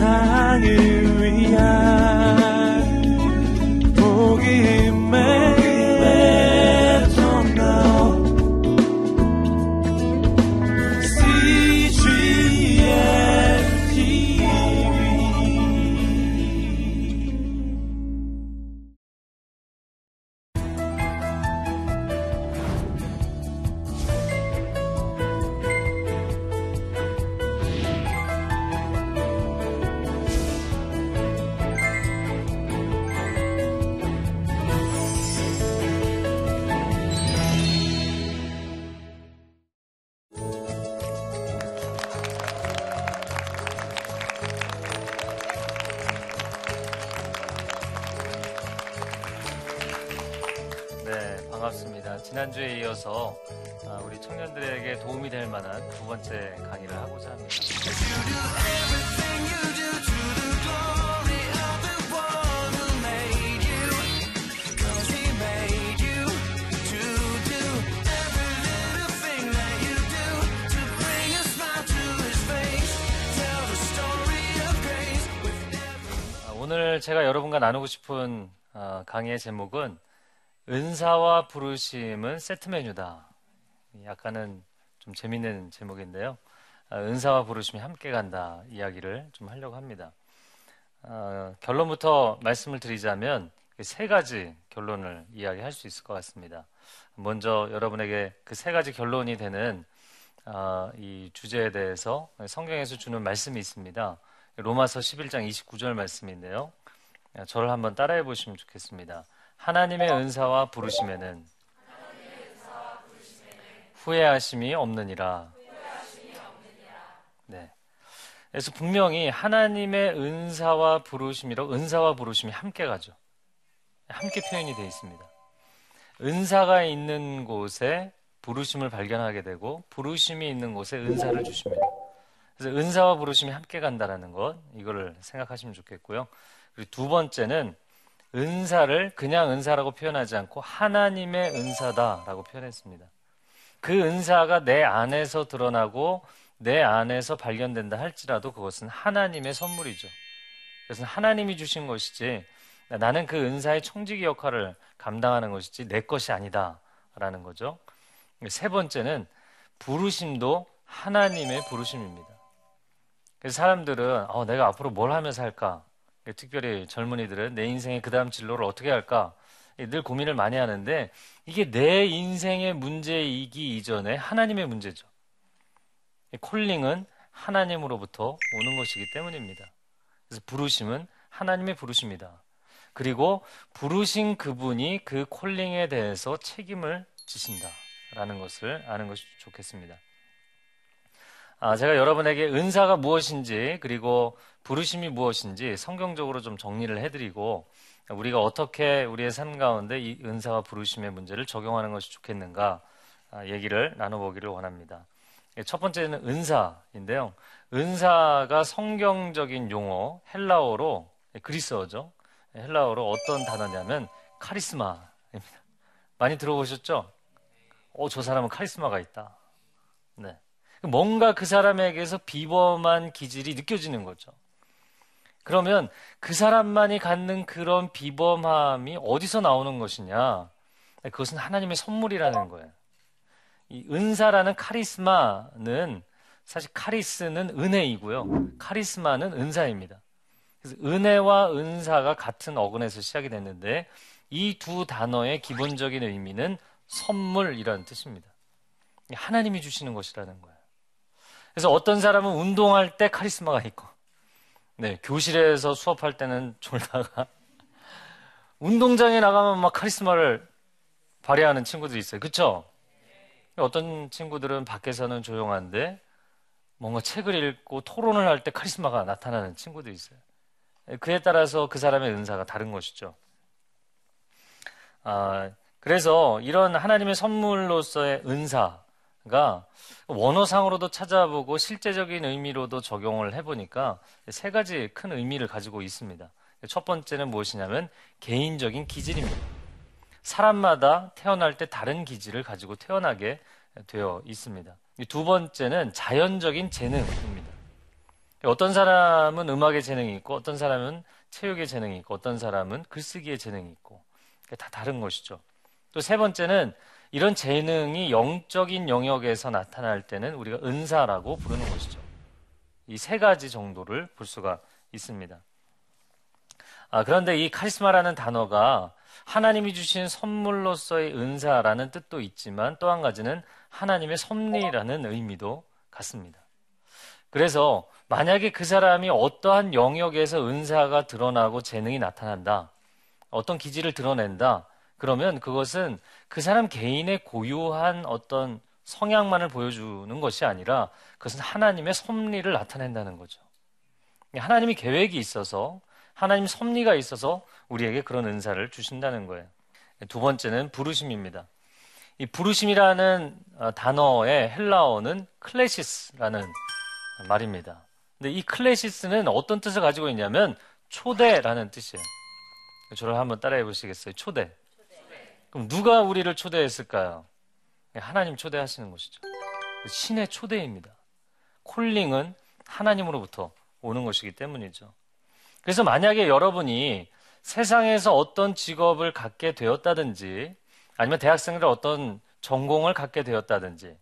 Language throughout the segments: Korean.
세상을 지난주에 이어서 아, 우리 청년들에게 도움이 될 만한 두 번째 강의를 하고자 합니다. 아, 오늘 제가 여러분과 나누고 싶은 아, 강의의 제목은 은사와 부르심은 세트 메뉴다. 약간은 좀 재밌는 제목인데요. 아, 은사와 부르심이 함께 간다 이야기를 좀 하려고 합니다. 어, 결론부터 말씀을 드리자면 세 가지 결론을 이야기할 수 있을 것 같습니다. 먼저 여러분에게 그 세 가지 결론이 되는 어, 이 주제에 대해서 성경에서 주는 말씀이 있습니다. 로마서 11장 29절 말씀인데요. 저를 한번 따라해 보시면 좋겠습니다. 하나님의 은사와 부르심에는 후회하심이 없느니라. 네. 그래서 분명히 하나님의 은사와 부르심이로 은사와 부르심이 함께 가죠. 함께 표현이 되어 있습니다. 은사가 있는 곳에 부르심을 발견하게 되고 부르심이 있는 곳에 은사를 주십니다. 그래서 은사와 부르심이 함께 간다라는 것 이거를 생각하시면 좋겠고요. 그리고 두 번째는 은사를 그냥 은사라고 표현하지 않고 하나님의 은사다라고 표현했습니다. 그 은사가 내 안에서 드러나고 내 안에서 발견된다 할지라도 그것은 하나님의 선물이죠. 그것은 하나님이 주신 것이지 나는 그 은사의 청지기 역할을 감당하는 것이지 내 것이 아니다라는 거죠. 세 번째는 부르심도 하나님의 부르심입니다. 그래서 사람들은 어, 내가 앞으로 뭘 하면서 할까? 특별히 젊은이들은 내 인생의 그 다음 진로를 어떻게 할까 늘 고민을 많이 하는데 이게 내 인생의 문제이기 이전에 하나님의 문제죠. 콜링은 하나님으로부터 오는 것이기 때문입니다. 그래서 부르심은 하나님의 부르심이다. 그리고 부르신 그분이 그 콜링에 대해서 책임을 지신다라는 것을 아는 것이 좋겠습니다. 아, 제가 여러분에게 은사가 무엇인지 그리고 부르심이 무엇인지 성경적으로 좀 정리를 해드리고 우리가 어떻게 우리의 삶 가운데 이 은사와 부르심의 문제를 적용하는 것이 좋겠는가 아, 얘기를 나눠보기를 원합니다. 예, 첫 번째는 은사인데요. 은사가 성경적인 용어 헬라어로 예, 그리스어죠. 예, 헬라어로 어떤 단어냐면 카리스마입니다. 많이 들어보셨죠? 어, 저 사람은 카리스마가 있다. 네. 뭔가 그 사람에게서 비범한 기질이 느껴지는 거죠. 그러면 그 사람만이 갖는 그런 비범함이 어디서 나오는 것이냐? 그것은 하나님의 선물이라는 거예요. 이 은사라는 카리스마는 사실 카리스는 은혜이고요. 카리스마는 은사입니다. 그래서 은혜와 은사가 같은 어근에서 시작이 됐는데 이 두 단어의 기본적인 의미는 선물이라는 뜻입니다. 하나님이 주시는 것이라는 거예요. 그래서 어떤 사람은 운동할 때 카리스마가 있고, 네, 교실에서 수업할 때는 졸다가, 운동장에 나가면 막 카리스마를 발휘하는 친구들이 있어요. 그쵸? 어떤 친구들은 밖에서는 조용한데, 뭔가 책을 읽고 토론을 할 때 카리스마가 나타나는 친구들이 있어요. 그에 따라서 그 사람의 은사가 다른 것이죠. 아, 그래서 이런 하나님의 선물로서의 은사, 가 원어상으로도 찾아보고 실제적인 의미로도 적용을 해보니까 세 가지 큰 의미를 가지고 있습니다. 첫 번째는 무엇이냐면 개인적인 기질입니다. 사람마다 태어날 때 다른 기질을 가지고 태어나게 되어 있습니다. 두 번째는 자연적인 재능입니다. 어떤 사람은 음악에 재능이 있고, 어떤 사람은 체육에 재능이 있고, 어떤 사람은 글쓰기에 재능이 있고, 다 다른 것이죠. 또 세 번째는 이런 재능이 영적인 영역에서 나타날 때는 우리가 은사라고 부르는 것이죠. 이 세 가지 정도를 볼 수가 있습니다. 아, 그런데 이 카리스마라는 단어가 하나님이 주신 선물로서의 은사라는 뜻도 있지만 또 한 가지는 하나님의 섭리라는 의미도 같습니다. 그래서 만약에 그 사람이 어떠한 영역에서 은사가 드러나고 재능이 나타난다, 어떤 기질을 드러낸다, 그러면 그것은 그 사람 개인의 고유한 어떤 성향만을 보여주는 것이 아니라 그것은 하나님의 섭리를 나타낸다는 거죠. 하나님이 계획이 있어서 하나님 섭리가 있어서 우리에게 그런 은사를 주신다는 거예요. 두 번째는 부르심입니다. 이 부르심이라는 어, 단어의 헬라어는 클래시스라는 말입니다. 근데 이 클래시스는 어떤 뜻을 가지고 있냐면 초대라는 뜻이에요. 저를 한번 따라해 보시겠어요? 초대. 그럼 누가 우리를 초대했을까요? 하나님 초대하시는 것이죠. 신의 초대입니다. 콜링은 하나님으로부터 오는 것이기 때문이죠. 그래서 만약에 여러분이 세상에서 어떤 직업을 갖게 되었다든지 아니면 대학생들 어떤 전공을 갖게 되었다든지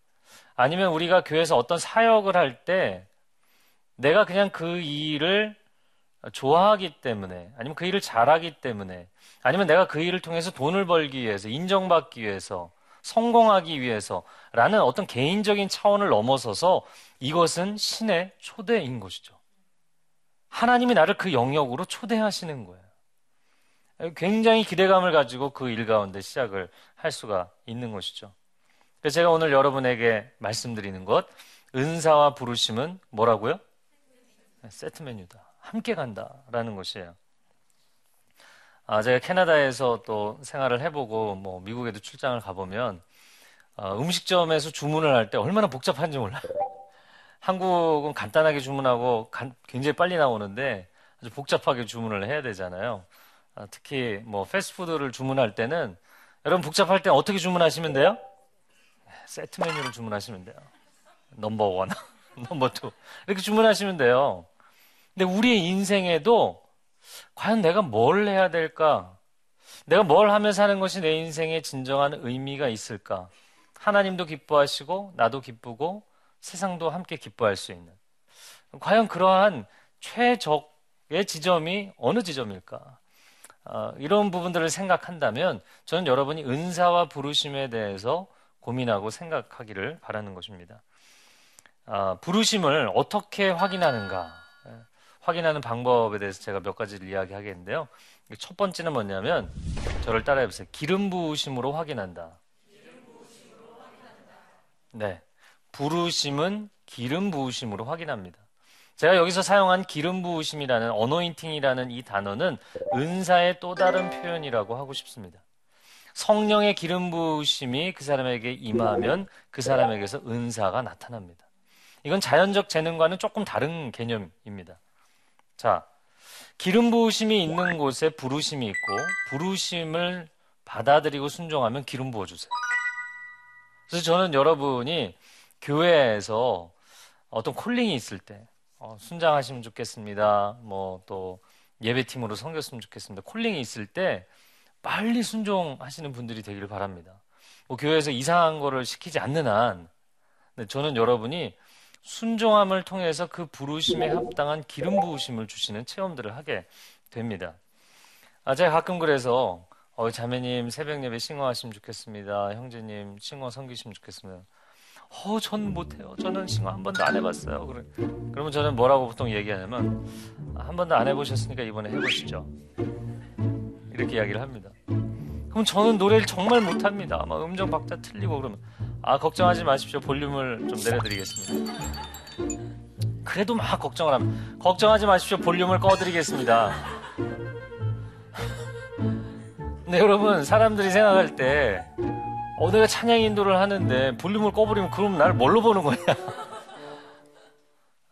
아니면 우리가 교회에서 어떤 사역을 할 때 내가 그냥 그 일을 좋아하기 때문에 아니면 그 일을 잘하기 때문에 아니면 내가 그 일을 통해서 돈을 벌기 위해서 인정받기 위해서 성공하기 위해서라는 어떤 개인적인 차원을 넘어서서 이것은 신의 초대인 것이죠. 하나님이 나를 그 영역으로 초대하시는 거예요. 굉장히 기대감을 가지고 그 일 가운데 시작을 할 수가 있는 것이죠. 그래서 제가 오늘 여러분에게 말씀드리는 것, 은사와 부르심은 뭐라고요? 세트 메뉴다. 함께 간다라는 것이에요. 아, 제가 캐나다에서 또 생활을 해보고 뭐 미국에도 출장을 가보면 어, 음식점에서 주문을 할 때 얼마나 복잡한지 몰라요. 한국은 간단하게 주문하고 간, 굉장히 빨리 나오는데 아주 복잡하게 주문을 해야 되잖아요. 아, 특히 뭐 패스트푸드를 주문할 때는 여러분 복잡할 때 어떻게 주문하시면 돼요? 세트 메뉴를 주문하시면 돼요. number one, number two 이렇게 주문하시면 돼요. 근데 우리의 인생에도 과연 내가 뭘 해야 될까? 내가 뭘 하며 사는 것이 내 인생에 진정한 의미가 있을까? 하나님도 기뻐하시고 나도 기쁘고 세상도 함께 기뻐할 수 있는 과연 그러한 최적의 지점이 어느 지점일까? 어, 이런 부분들을 생각한다면 저는 여러분이 은사와 부르심에 대해서 고민하고 생각하기를 바라는 것입니다. 어, 부르심을 어떻게 확인하는가? 예, 확인하는 방법에 대해서 제가 몇 가지를 이야기하겠는데요. 첫 번째는 뭐냐면 저를 따라해 보세요. 기름 부으심으로 확인한다. 네. 부르심은 기름 부으심으로 확인합니다. 제가 여기서 사용한 기름 부으심이라는 어노인팅이라는 이 단어는 은사의 또 다른 표현이라고 하고 싶습니다. 성령의 기름 부으심이 그 사람에게 임하면 그 사람에게서 은사가 나타납니다. 이건 자연적 재능과는 조금 다른 개념입니다. 자, 기름 부으심이 있는 곳에 부르심이 있고 부르심을 받아들이고 순종하면 기름 부어 주세요. 그래서 저는 여러분이 교회에서 어떤 콜링이 있을 때 어, 순장하시면 좋겠습니다. 뭐 또 예배팀으로 섬겼으면 좋겠습니다. 콜링이 있을 때 빨리 순종하시는 분들이 되기를 바랍니다. 뭐 교회에서 이상한 거를 시키지 않는 한 네, 저는 여러분이 순종함을 통해서 그 부르심에 합당한 기름 부으심을 주시는 체험들을 하게 됩니다. 아, 제가 가끔 그래서 어, 자매님 새벽 예배 싱어하시면 좋겠습니다. 형제님 싱어 섬기시면 좋겠습니다. 어, 전 못해요. 저는 싱어 한 번도 안 해봤어요. 그래. 그러면 저는 뭐라고 보통 얘기하냐면, 한 번도 안 해보셨으니까 이번에 해보시죠. 이렇게 이야기를 합니다. 그럼 저는 노래를 정말 못합니다. 막 음정 박자 틀리고 그러면, 아, 걱정하지 마십시오. 볼륨을 좀 내려드리겠습니다. 그래도 막 걱정을 하면, 걱정하지 마십시오. 볼륨을 꺼드리겠습니다. 근데 여러분, 사람들이 생각할 때, 어, 내가 찬양 인도를 하는데 볼륨을 꺼버리면 그럼 날 뭘로 보는 거냐?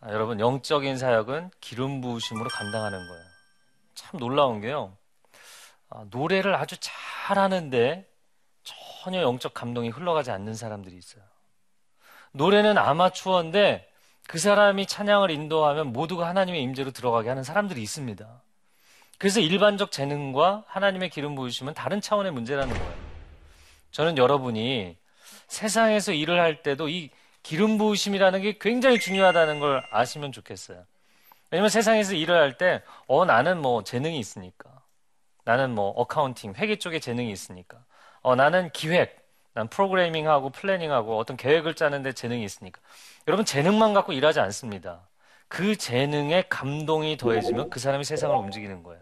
아, 여러분, 영적인 사역은 기름 부으심으로 감당하는 거예요. 참 놀라운 게요. 아, 노래를 아주 잘하는데 전혀 영적 감동이 흘러가지 않는 사람들이 있어요. 노래는 아마추어인데 그 사람이 찬양을 인도하면 모두가 하나님의 임재로 들어가게 하는 사람들이 있습니다. 그래서 일반적 재능과 하나님의 기름 부으심은 다른 차원의 문제라는 거예요. 저는 여러분이 세상에서 일을 할 때도 이 기름 부으심이라는 게 굉장히 중요하다는 걸 아시면 좋겠어요. 왜냐면 세상에서 일을 할 때, 어, 나는 뭐 재능이 있으니까. 나는 뭐 accounting, 회계 쪽에 재능이 있으니까. 어, 나는 기획, 난 프로그래밍하고 planning하고 어떤 계획을 짜는데 재능이 있으니까. 여러분, 재능만 갖고 일하지 않습니다. 그 재능에 감동이 더해지면 그 사람이 세상을 움직이는 거예요.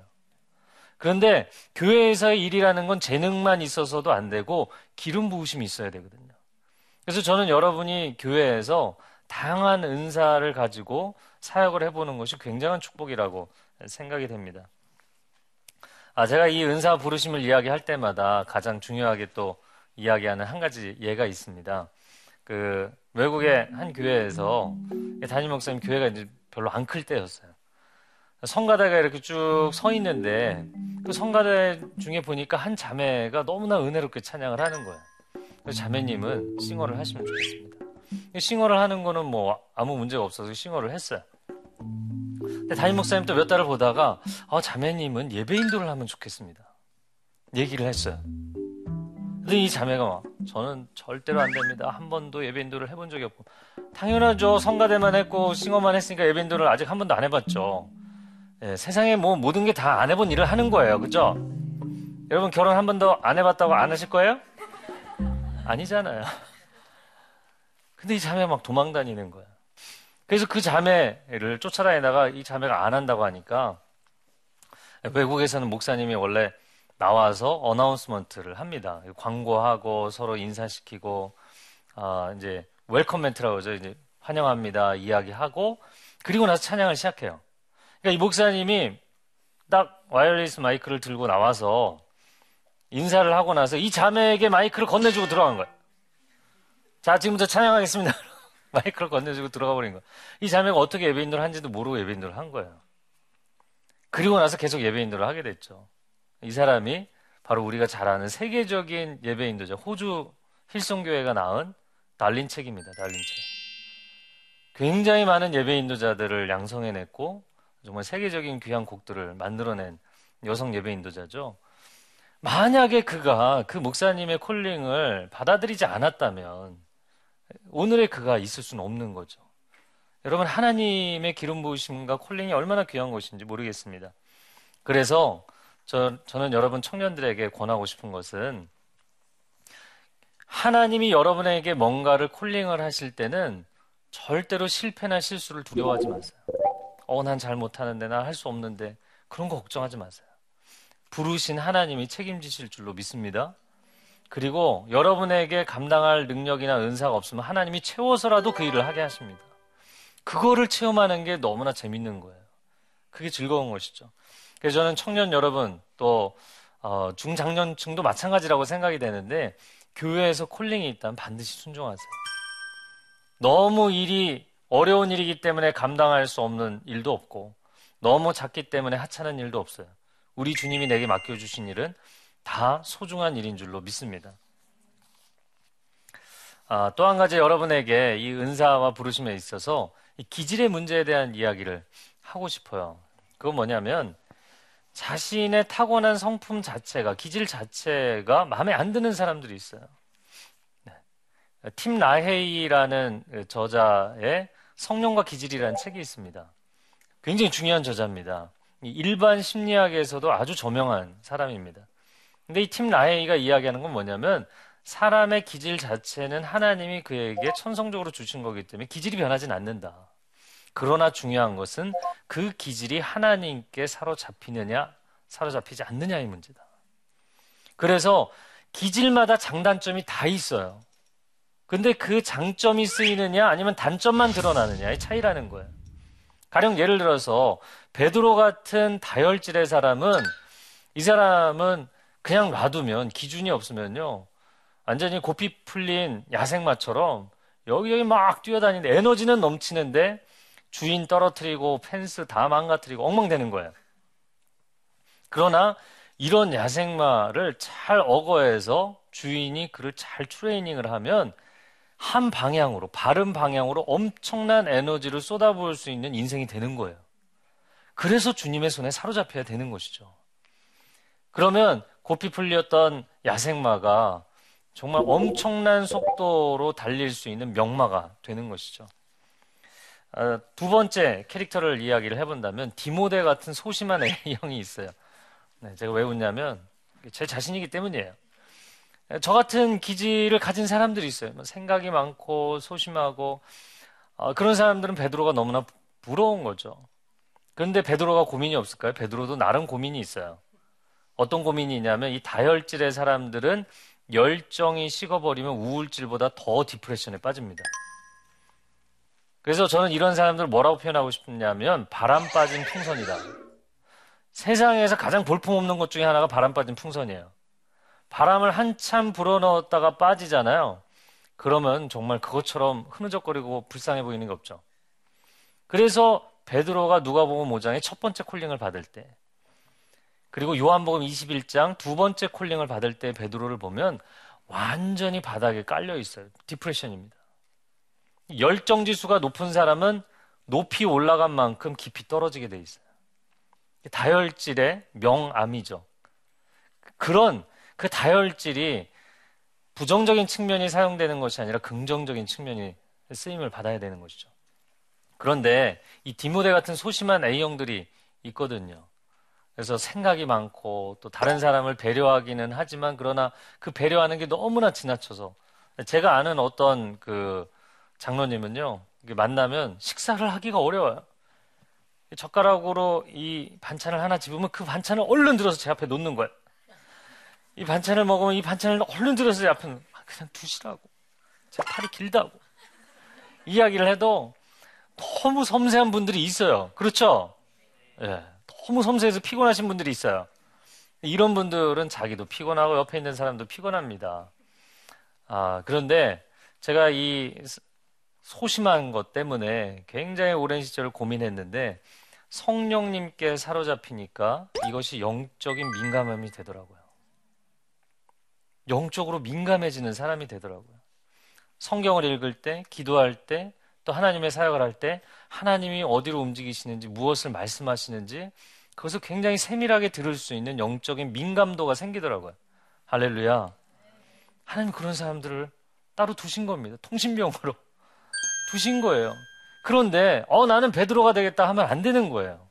그런데 교회에서의 일이라는 건 재능만 있어서도 안 되고 기름 부으심이 있어야 되거든요. 그래서 저는 여러분이 교회에서 다양한 은사를 가지고 사역을 해보는 것이 굉장한 축복이라고 생각이 됩니다. 아, 제가 이 은사 부르심을 이야기할 때마다 가장 중요하게 또 이야기하는 한 가지 예가 있습니다. 그 외국의 한 교회에서 담임 목사님 교회가 이제 별로 안 클 때였어요. 성가대가 이렇게 쭉 서 있는데 그 성가대 중에 보니까 한 자매가 너무나 은혜롭게 찬양을 하는 거예요. 그래서 자매님은 싱어를 하시면 좋겠습니다. 싱어를 하는 거는 뭐 아무 문제가 없어서 싱어를 했어요. 근데 담임 목사님 또 몇 달을 보다가 아, 자매님은 예배 인도를 하면 좋겠습니다. 얘기를 했어요. 근데 이 자매가 막 저는 절대로 안 됩니다. 한 번도 예배 인도를 해본 적이 없고 당연하죠. 성가대만 했고 싱어만 했으니까 예배 인도를 아직 한 번도 안 해봤죠. 예, 세상에 뭐 모든 게 다 안 해본 일을 하는 거예요. 그죠? 여러분 결혼 한 번도 안 해봤다고 안 하실 거예요? 아니잖아요. 근데 이 자매가 막 도망 다니는 거야. 그래서 그 자매를 쫓아다니다가 이 자매가 안 한다고 하니까 외국에서는 목사님이 원래 나와서 announcement를 합니다. 광고하고 서로 인사시키고 아 이제 welcome 멘트라고 하죠. 이제 환영합니다 이야기하고 그리고 나서 찬양을 시작해요. 그러니까 이 목사님이 딱 wireless 마이크를 들고 나와서 인사를 하고 나서 이 자매에게 마이크를 건네주고 들어간 거예요. 자, 지금부터 찬양하겠습니다. 마이크를 건네주고 들어가 버린 거예요. 이 자매가 어떻게 예배 인도를 한지도 모르고 예배 인도를 한 거예요. 그리고 나서 계속 예배 인도를 하게 됐죠. 이 사람이 바로 우리가 잘 아는 세계적인 예배 인도자, 호주 힐송교회가 낳은 달린 첵입니다. 달린 첵. 굉장히 많은 예배 인도자들을 양성해냈고 정말 세계적인 귀한 곡들을 만들어낸 여성 예배 인도자죠. 만약에 그가 그 목사님의 콜링을 받아들이지 않았다면 오늘의 그가 있을 수는 없는 거죠. 여러분 하나님의 기름 부으심과 콜링이 얼마나 귀한 것인지 모르겠습니다. 그래서 저, 저는 여러분 청년들에게 권하고 싶은 것은 하나님이 여러분에게 뭔가를 콜링을 하실 때는 절대로 실패나 실수를 두려워하지 마세요. 어, 난 잘 못하는데, 나할수 없는데, 그런 거 걱정하지 마세요. 부르신 하나님이 책임지실 줄로 믿습니다. 그리고 여러분에게 감당할 능력이나 은사가 없으면 하나님이 채워서라도 그 일을 하게 하십니다. 그거를 체험하는 게 너무나 재밌는 거예요. 그게 즐거운 것이죠. 그래서 저는 청년 여러분 또 어, 중장년층도 마찬가지라고 생각이 되는데 교회에서 콜링이 있다면 반드시 순종하세요. 너무 일이 어려운 일이기 때문에 감당할 수 없는 일도 없고 너무 작기 때문에 하찮은 일도 없어요. 우리 주님이 내게 맡겨주신 일은 다 소중한 일인 줄로 믿습니다. 아, 또 한 가지 여러분에게 이 은사와 부르심에 있어서 기질의 문제에 대한 이야기를 하고 싶어요. 그건 뭐냐면 자신의 타고난 성품 자체가 기질 자체가 마음에 안 드는 사람들이 있어요. 네. 팀 라헤이라는 저자의 성령과 기질이라는 책이 있습니다. 굉장히 중요한 저자입니다. 일반 심리학에서도 아주 저명한 사람입니다. 근데 이 팀 라헤이가 이야기하는 건 뭐냐면 사람의 기질 자체는 하나님이 그에게 천성적으로 주신 거기 때문에 기질이 변하진 않는다. 그러나 중요한 것은 그 기질이 하나님께 사로잡히느냐, 사로잡히지 않느냐의 문제다. 그래서 기질마다 장단점이 다 있어요. 근데 그 장점이 쓰이느냐 아니면 단점만 드러나느냐의 차이라는 거예요. 가령 예를 들어서 베드로 같은 다혈질의 사람은 이 사람은 그냥 놔두면 기준이 없으면요. 완전히 고삐 풀린 야생마처럼 여기저기 막 뛰어다니는데 에너지는 넘치는데 주인 떨어뜨리고 펜스 다 망가뜨리고 엉망되는 거예요. 그러나 이런 야생마를 잘 어거해서 주인이 그를 잘 트레이닝을 하면 한 방향으로, 바른 방향으로 엄청난 에너지를 쏟아부을 수 있는 인생이 되는 거예요. 그래서 주님의 손에 사로잡혀야 되는 것이죠. 그러면 고삐 풀렸던 야생마가 정말 엄청난 속도로 달릴 수 있는 명마가 되는 것이죠. 아, 두 번째 캐릭터를 이야기를 해본다면 디모데 같은 소심한 A형이 있어요. 네, 제가 왜 웃냐면 제 자신이기 때문이에요. 저 같은 기질을 가진 사람들이 있어요. 뭐 생각이 많고 소심하고 어, 그런 사람들은 베드로가 너무나 부러운 거죠. 그런데 베드로가 고민이 없을까요? 베드로도 나름 고민이 있어요. 어떤 고민이 있냐면 이 다혈질의 사람들은 열정이 식어버리면 우울질보다 더 디프레션에 빠집니다. 그래서 저는 이런 사람들을 뭐라고 표현하고 싶냐면 바람 빠진 풍선이다. 세상에서 가장 볼품없는 것 중에 하나가 바람 빠진 풍선이에요. 바람을 한참 불어넣었다가 빠지잖아요. 그러면 정말 그것처럼 흐느적거리고 불쌍해 보이는 게 없죠. 그래서 베드로가 누가복음 5장의 첫 번째 콜링을 받을 때 그리고 요한복음 21장 두 번째 콜링을 받을 때 베드로를 보면 완전히 바닥에 깔려 있어요. 디프레션입니다. 열정 지수가 높은 사람은 높이 올라간 만큼 깊이 떨어지게 돼 있어요. 다혈질의 명암이죠. 그런 그 다혈질이 부정적인 측면이 사용되는 것이 아니라 긍정적인 측면이 쓰임을 받아야 되는 것이죠. 그런데 이 디모데 같은 소심한 A형들이 있거든요. 그래서 생각이 많고 또 다른 사람을 배려하기는 하지만 그러나 그 배려하는 게 너무나 지나쳐서 제가 아는 어떤 그 장로님은요 만나면 식사를 하기가 어려워요. 젓가락으로 이 반찬을 하나 집으면 그 반찬을 얼른 들어서 제 앞에 놓는 거예요. 이 반찬을 먹으면 이 반찬을 얼른 들어서 제 앞에 아, 그냥 두시라고. 제 팔이 길다고. 이야기를 해도 너무 섬세한 분들이 있어요. 그렇죠? 예. 네. 너무 섬세해서 피곤하신 분들이 있어요. 이런 분들은 자기도 피곤하고 옆에 있는 사람도 피곤합니다. 아, 그런데 제가 이 소심한 것 때문에 굉장히 오랜 시절을 고민했는데 성령님께 사로잡히니까 이것이 영적인 민감함이 되더라고요. 영적으로 민감해지는 사람이 되더라고요. 성경을 읽을 때, 기도할 때, 또 하나님의 사역을 할 때 하나님이 어디로 움직이시는지 무엇을 말씀하시는지 그것을 굉장히 세밀하게 들을 수 있는 영적인 민감도가 생기더라고요. 할렐루야. 하나님 그런 사람들을 따로 두신 겁니다. 통신병으로 두신 거예요. 그런데 어 나는 베드로가 되겠다 하면 안 되는 거예요.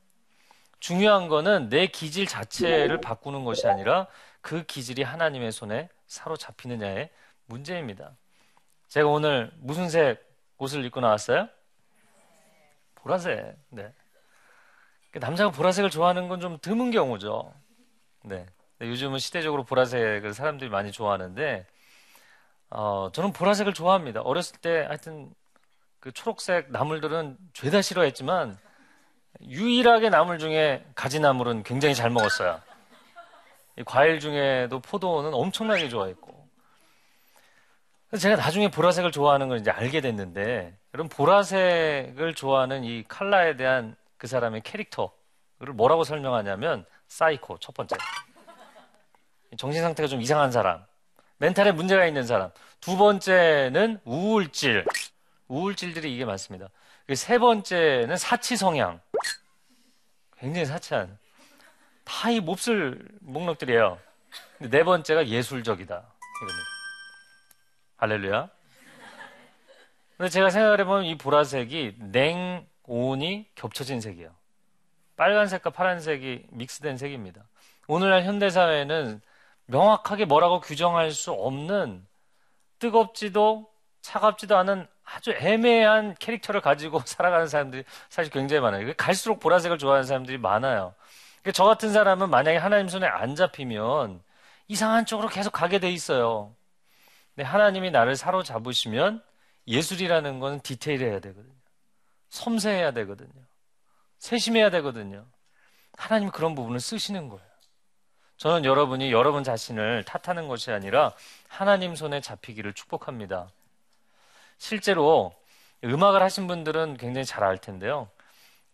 중요한 거는 내 기질 자체를 바꾸는 것이 아니라 그 기질이 하나님의 손에 사로잡히느냐의 문제입니다. 제가 오늘 무슨 색 옷을 입고 나왔어요? 보라색. 네. 남자가 보라색을 좋아하는 건 좀 드문 경우죠. 네. 요즘은 시대적으로 보라색을 사람들이 많이 좋아하는데, 어, 저는 보라색을 좋아합니다. 어렸을 때 하여튼 그 초록색 나물들은 죄다 싫어했지만, 유일하게 나물 중에 가지나물은 굉장히 잘 먹었어요. 과일 중에도 포도는 엄청나게 좋아했고. 제가 나중에 보라색을 좋아하는 걸 이제 알게 됐는데, 여러분 보라색을 좋아하는 이 칼라에 대한 그 사람의 캐릭터를 뭐라고 설명하냐면 사이코 첫 번째. 정신 상태가 좀 이상한 사람, 멘탈에 문제가 있는 사람. 두 번째는 우울질. 우울질들이 이게 많습니다. 세 번째는 사치 성향. 굉장히 사치한. 다 이 몹쓸 목록들이에요. 네 번째가 예술적이다. 이겁니다. 할렐루야. 근데 제가 생각을 해보면 이 보라색이 냉온이 겹쳐진 색이에요. 빨간색과 파란색이 믹스된 색입니다. 오늘날 현대사회는 명확하게 뭐라고 규정할 수 없는 뜨겁지도 차갑지도 않은 아주 애매한 캐릭터를 가지고 살아가는 사람들이 사실 굉장히 많아요. 갈수록 보라색을 좋아하는 사람들이 많아요. 저 같은 사람은 만약에 하나님 손에 안 잡히면 이상한 쪽으로 계속 가게 돼 있어요. 근데 하나님이 나를 사로잡으시면 예술이라는 건 디테일해야 되거든요. 섬세해야 되거든요. 세심해야 되거든요. 하나님이 그런 부분을 쓰시는 거예요. 저는 여러분이 여러분 자신을 탓하는 것이 아니라 하나님 손에 잡히기를 축복합니다. 실제로 음악을 하신 분들은 굉장히 잘 알 텐데요.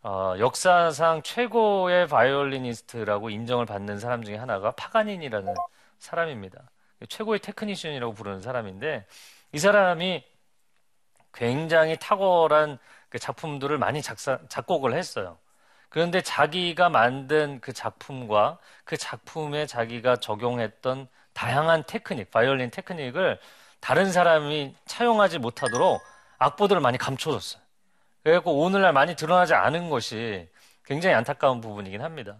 어, 역사상 최고의 바이올리니스트라고 인정을 받는 사람 중에 하나가 파가니니라는 사람입니다. 최고의 테크니션이라고 부르는 사람인데 이 사람이 굉장히 탁월한 그 작품들을 많이 작사, 작곡을 했어요. 그런데 자기가 만든 그 작품과 그 작품에 자기가 적용했던 다양한 테크닉, 바이올린 테크닉을 다른 사람이 차용하지 못하도록 악보들을 많이 감춰줬어요. 그래갖고 오늘날 많이 드러나지 않은 것이 굉장히 안타까운 부분이긴 합니다.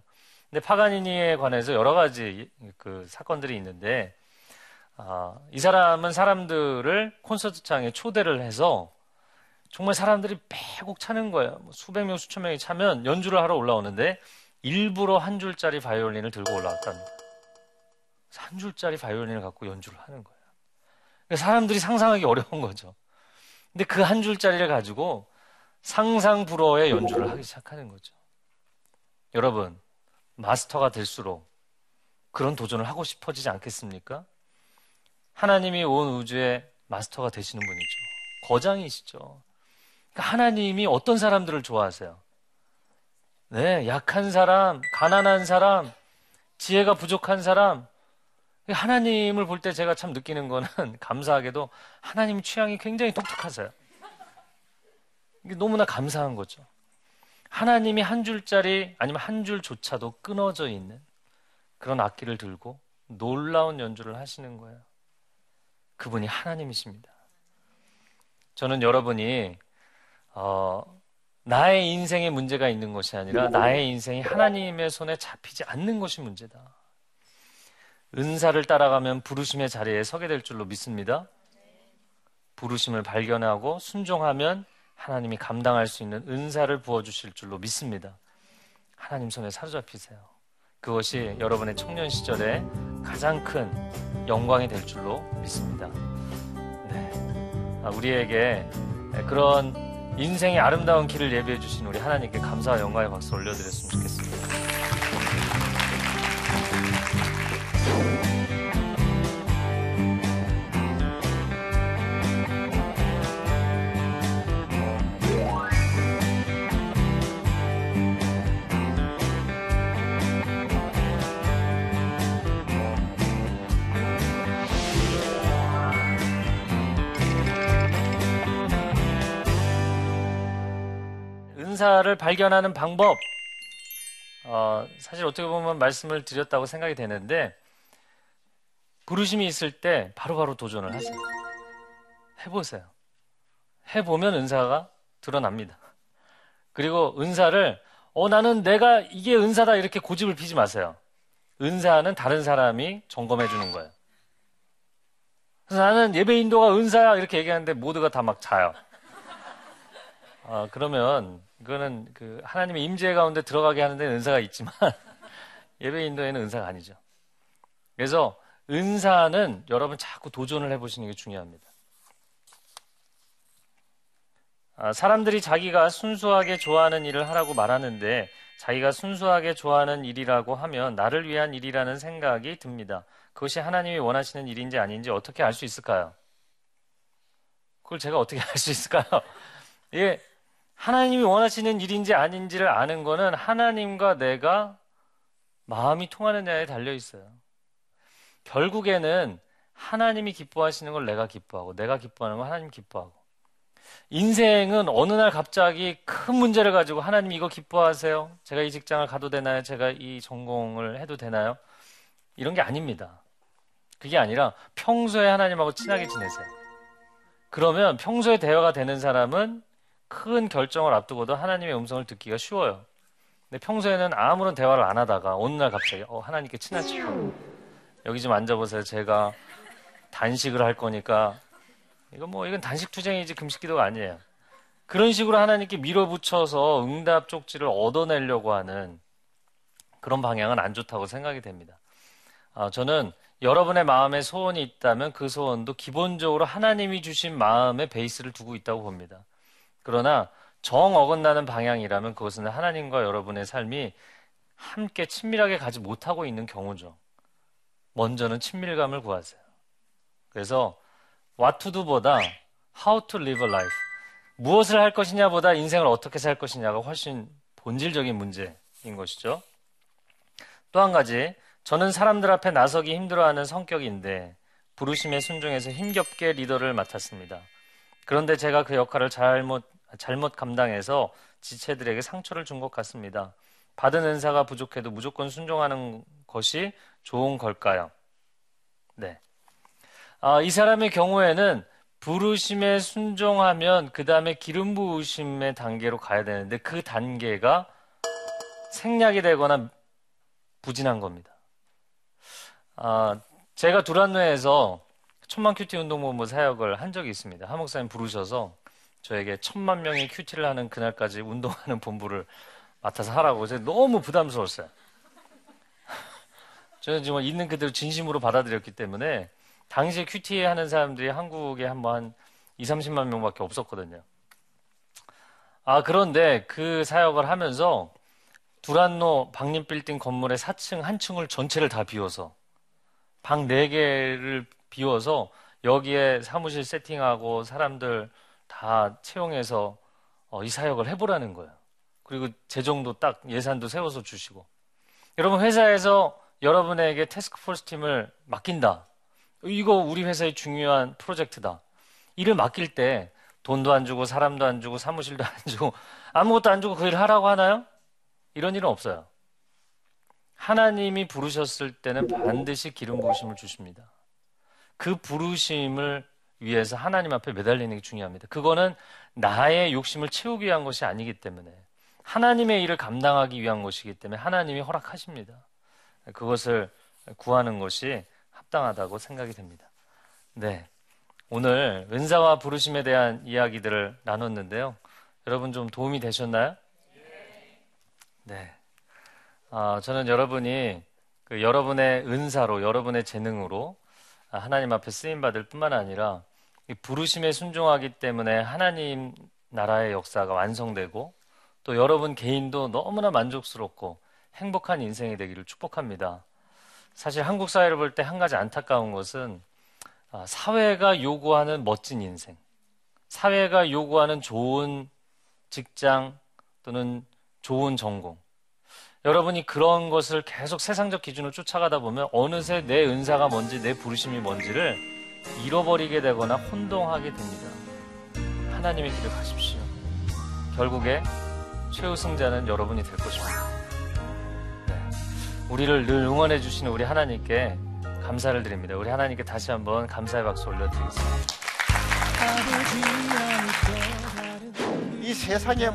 근데 파가니니에 관해서 여러 가지 그 사건들이 있는데, 아, 이 사람은 사람들을 콘서트장에 초대를 해서 정말 사람들이 빼곡 차는 거예요. 뭐 수백 명, 수천 명이 차면 연주를 하러 올라오는데 일부러 한 줄짜리 바이올린을 들고 올라왔답니다. 한 줄짜리 바이올린을 갖고 연주를 하는 거예요. 그러니까 사람들이 상상하기 어려운 거죠. 근데 그 한 줄짜리를 가지고 상상 불허의 연주를 하기 시작하는 거죠. 여러분, 마스터가 될수록 그런 도전을 하고 싶어지지 않겠습니까? 하나님이 온 우주의 마스터가 되시는 분이죠. 거장이시죠. 그러니까 하나님이 어떤 사람들을 좋아하세요? 네, 약한 사람, 가난한 사람, 지혜가 부족한 사람. 하나님을 볼 때 제가 참 느끼는 거는 감사하게도 하나님 취향이 굉장히 독특하세요. 이게 너무나 감사한 거죠. 하나님이 한 줄짜리 아니면 한 줄조차도 끊어져 있는 그런 악기를 들고 놀라운 연주를 하시는 거예요. 그분이 하나님이십니다. 저는 여러분이 어, 나의 인생에 문제가 있는 것이 아니라 나의 인생이 하나님의 손에 잡히지 않는 것이 문제다. 은사를 따라가면 부르심의 자리에 서게 될 줄로 믿습니다. 부르심을 발견하고 순종하면 하나님이 감당할 수 있는 은사를 부어주실 줄로 믿습니다. 하나님 손에 사로잡히세요. 그것이 여러분의 청년 시절에 가장 큰 영광이 될 줄로 믿습니다. 네. 아, 우리에게 그런 인생의 아름다운 길을 예비해 주신 우리 하나님께 감사와 영광의 박수 올려드렸으면 좋겠습니다. 은사를 발견하는 방법, 어, 사실 어떻게 보면 말씀을 드렸다고 생각이 되는데, 부르심이 있을 때 바로 바로 도전을 하세요. 해보세요. 해보면 은사가 드러납니다. 그리고 은사를, 어, 나는 내가 이게 은사다 이렇게 고집을 피지 마세요. 은사는 다른 사람이 점검해 주는 거예요. 그래서 나는 예배 인도가 은사야 이렇게 얘기하는데 모두가 다 막 자요. 어, 그러면 이거는 그 하나님의 임재 가운데 들어가게 하는데 은사가 있지만 예배 인도에는 은사가 아니죠. 그래서 은사는 여러분 자꾸 도전을 해보시는 게 중요합니다. 아, 사람들이 자기가 순수하게 좋아하는 일을 하라고 말하는데 자기가 순수하게 좋아하는 일이라고 하면 나를 위한 일이라는 생각이 듭니다. 그것이 하나님이 원하시는 일인지 아닌지 어떻게 알 수 있을까요? 그걸 제가 어떻게 알 수 있을까요? 예, 하나님이 원하시는 일인지 아닌지를 아는 거는 하나님과 내가 마음이 통하느냐에 달려 있어요. 결국에는 하나님이 기뻐하시는 걸 내가 기뻐하고 내가 기뻐하는 걸 하나님 기뻐하고 인생은 어느 날 갑자기 큰 문제를 가지고 하나님 이거 기뻐하세요? 제가 이 직장을 가도 되나요? 제가 이 전공을 해도 되나요? 이런 게 아닙니다. 그게 아니라 평소에 하나님하고 친하게 지내세요. 그러면 평소에 대화가 되는 사람은 큰 결정을 앞두고도 하나님의 음성을 듣기가 쉬워요. 근데 평소에는 아무런 대화를 안 하다가 어느 날 갑자기 어, 하나님께 척 여기 좀 앉아보세요. 제가 단식을 할 거니까 이건 뭐 이건 단식 투쟁이지 금식 기도가 아니에요. 그런 식으로 하나님께 밀어붙여서 응답 쪽지를 얻어내려고 하는 그런 방향은 안 좋다고 생각이 됩니다. 아, 저는 여러분의 마음에 소원이 있다면 그 소원도 기본적으로 하나님이 주신 마음의 베이스를 두고 있다고 봅니다. 그러나 정 어긋나는 방향이라면 그것은 하나님과 여러분의 삶이 함께 친밀하게 가지 못하고 있는 경우죠. 먼저는 친밀감을 구하세요. 그래서 what to do보다 how to live a life. 무엇을 할 것이냐보다 인생을 어떻게 살 것이냐가 훨씬 본질적인 문제인 것이죠. 또 한 가지, 저는 사람들 앞에 나서기 힘들어하는 성격인데 부르심에 순종해서 힘겹게 리더를 맡았습니다. 그런데 제가 그 역할을 잘못 잘못 감당해서 지체들에게 상처를 준 것 같습니다. 받은 은사가 부족해도 무조건 순종하는 것이 좋은 걸까요? 네. 아, 이 사람의 경우에는 부르심에 순종하면 그 다음에 기름 부으심의 단계로 가야 되는데 그 단계가 생략이 되거나 부진한 겁니다. 아, 제가 두란노에서 천만 큐티 운동본부 사역을 한 적이 있습니다. 한 목사님 부르셔서 저에게 천만 명의 큐티를 하는 그날까지 운동하는 본부를 맡아서 하라고 제가 너무 부담스러웠어요. 저는 정말 있는 그대로 진심으로 받아들였기 때문에 당시에 큐티 하는 사람들이 한국에 한번 2, 30만 명밖에 없었거든요. 아, 그런데 그 사역을 하면서 두란노 박림 빌딩 건물의 4층 한 층을 전체를 다 비워서 방 4개를 비워서 여기에 사무실 세팅하고 사람들 다 채용해서 어, 이 사역을 해보라는 거예요. 그리고 재정도 딱 예산도 세워서 주시고. 여러분 회사에서 여러분에게 테스크포스 팀을 맡긴다. 이거 우리 회사의 중요한 프로젝트다. 일을 맡길 때 돈도 안 주고 사람도 안 주고 사무실도 안 주고 아무것도 안 주고 그 일을 하라고 하나요? 이런 일은 없어요. 하나님이 부르셨을 때는 반드시 기름 부으심을 주십니다. 그 부르심을 위해서 하나님 앞에 매달리는 게 중요합니다. 그거는 나의 욕심을 채우기 위한 것이 아니기 때문에 하나님의 일을 감당하기 위한 것이기 때문에 하나님이 허락하십니다. 그것을 구하는 것이 합당하다고 생각이 됩니다. 네. 오늘 은사와 부르심에 대한 이야기들을 나눴는데요. 여러분 좀 도움이 되셨나요? 네. 아, 저는 여러분이 그 여러분의 은사로, 여러분의 재능으로 하나님 앞에 쓰임 받을 뿐만 아니라 부르심에 순종하기 때문에 하나님 나라의 역사가 완성되고 또 여러분 개인도 너무나 만족스럽고 행복한 인생이 되기를 축복합니다. 사실 한국 사회를 볼 때 한 가지 안타까운 것은 아, 사회가 요구하는 멋진 인생, 사회가 요구하는 좋은 직장 또는 좋은 전공. 여러분이 그런 것을 계속 세상적 기준으로 쫓아가다 보면 어느새 내 은사가 뭔지 내 부르심이 뭔지를 잃어버리게 되거나 혼동하게 됩니다. 하나님의 길을 가십시오. 결국에 최우승자는 여러분이 될 것입니다. 네. 우리를 늘 응원해 주시는 우리 하나님께 감사를 드립니다. 우리 하나님께 다시 한번 감사의 박수 올려드리겠습니다. 이 세상의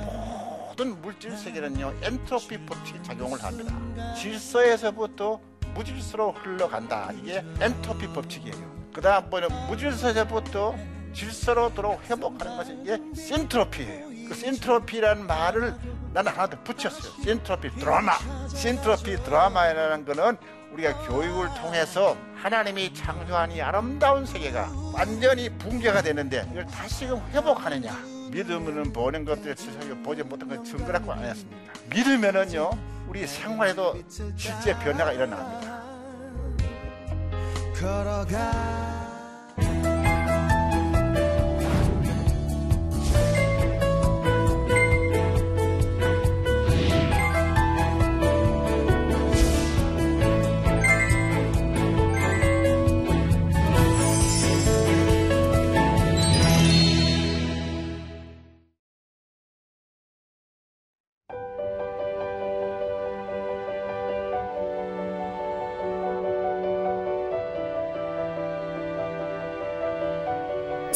모든 물질 세계는요 엔트로피 법칙이 작용을 합니다. 질서에서부터 무질서로 흘러간다. 이게 엔트로피 법칙이에요. 그 다음번에 무질서에서부터 질서로 도록 회복하는 것이 이게 신트로피예요. 그 신트로피라는 말을 나는 하나 더 붙였어요. 신트로피 드라마. 신트로피 드라마라는 거는 우리가 교육을 통해서 하나님이 창조한 이 아름다운 세계가 완전히 붕괴가 되는데 이걸 다시금 회복하느냐. 믿으면 보는 것들 세상에 보지 못한 건 증거라고 안 했습니다. 믿으면은요, 우리 생활에도 실제 변화가 일어납니다. 걸어가